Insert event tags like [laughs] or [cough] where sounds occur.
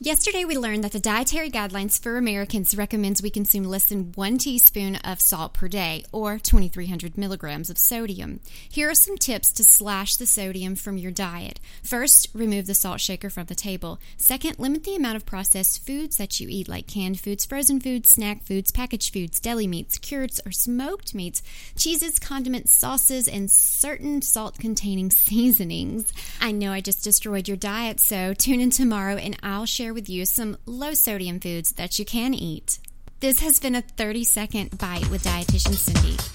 Yesterday, we learned that the Dietary Guidelines for Americans recommends we consume less than one teaspoon of salt per day, or 2,300 milligrams of sodium. Here are some tips to slash the sodium from your diet. First, remove the salt shaker from the table. Second, limit the amount of processed foods that you eat, like canned foods, frozen foods, snack foods, packaged foods, deli meats, cured or smoked meats, cheeses, condiments, sauces, and certain salt containing [laughs] seasonings. I know I just destroyed your diet, so tune in tomorrow and I'll share with you some low sodium foods that you can eat. This has been a 30 second bite with Dietitian Cindy.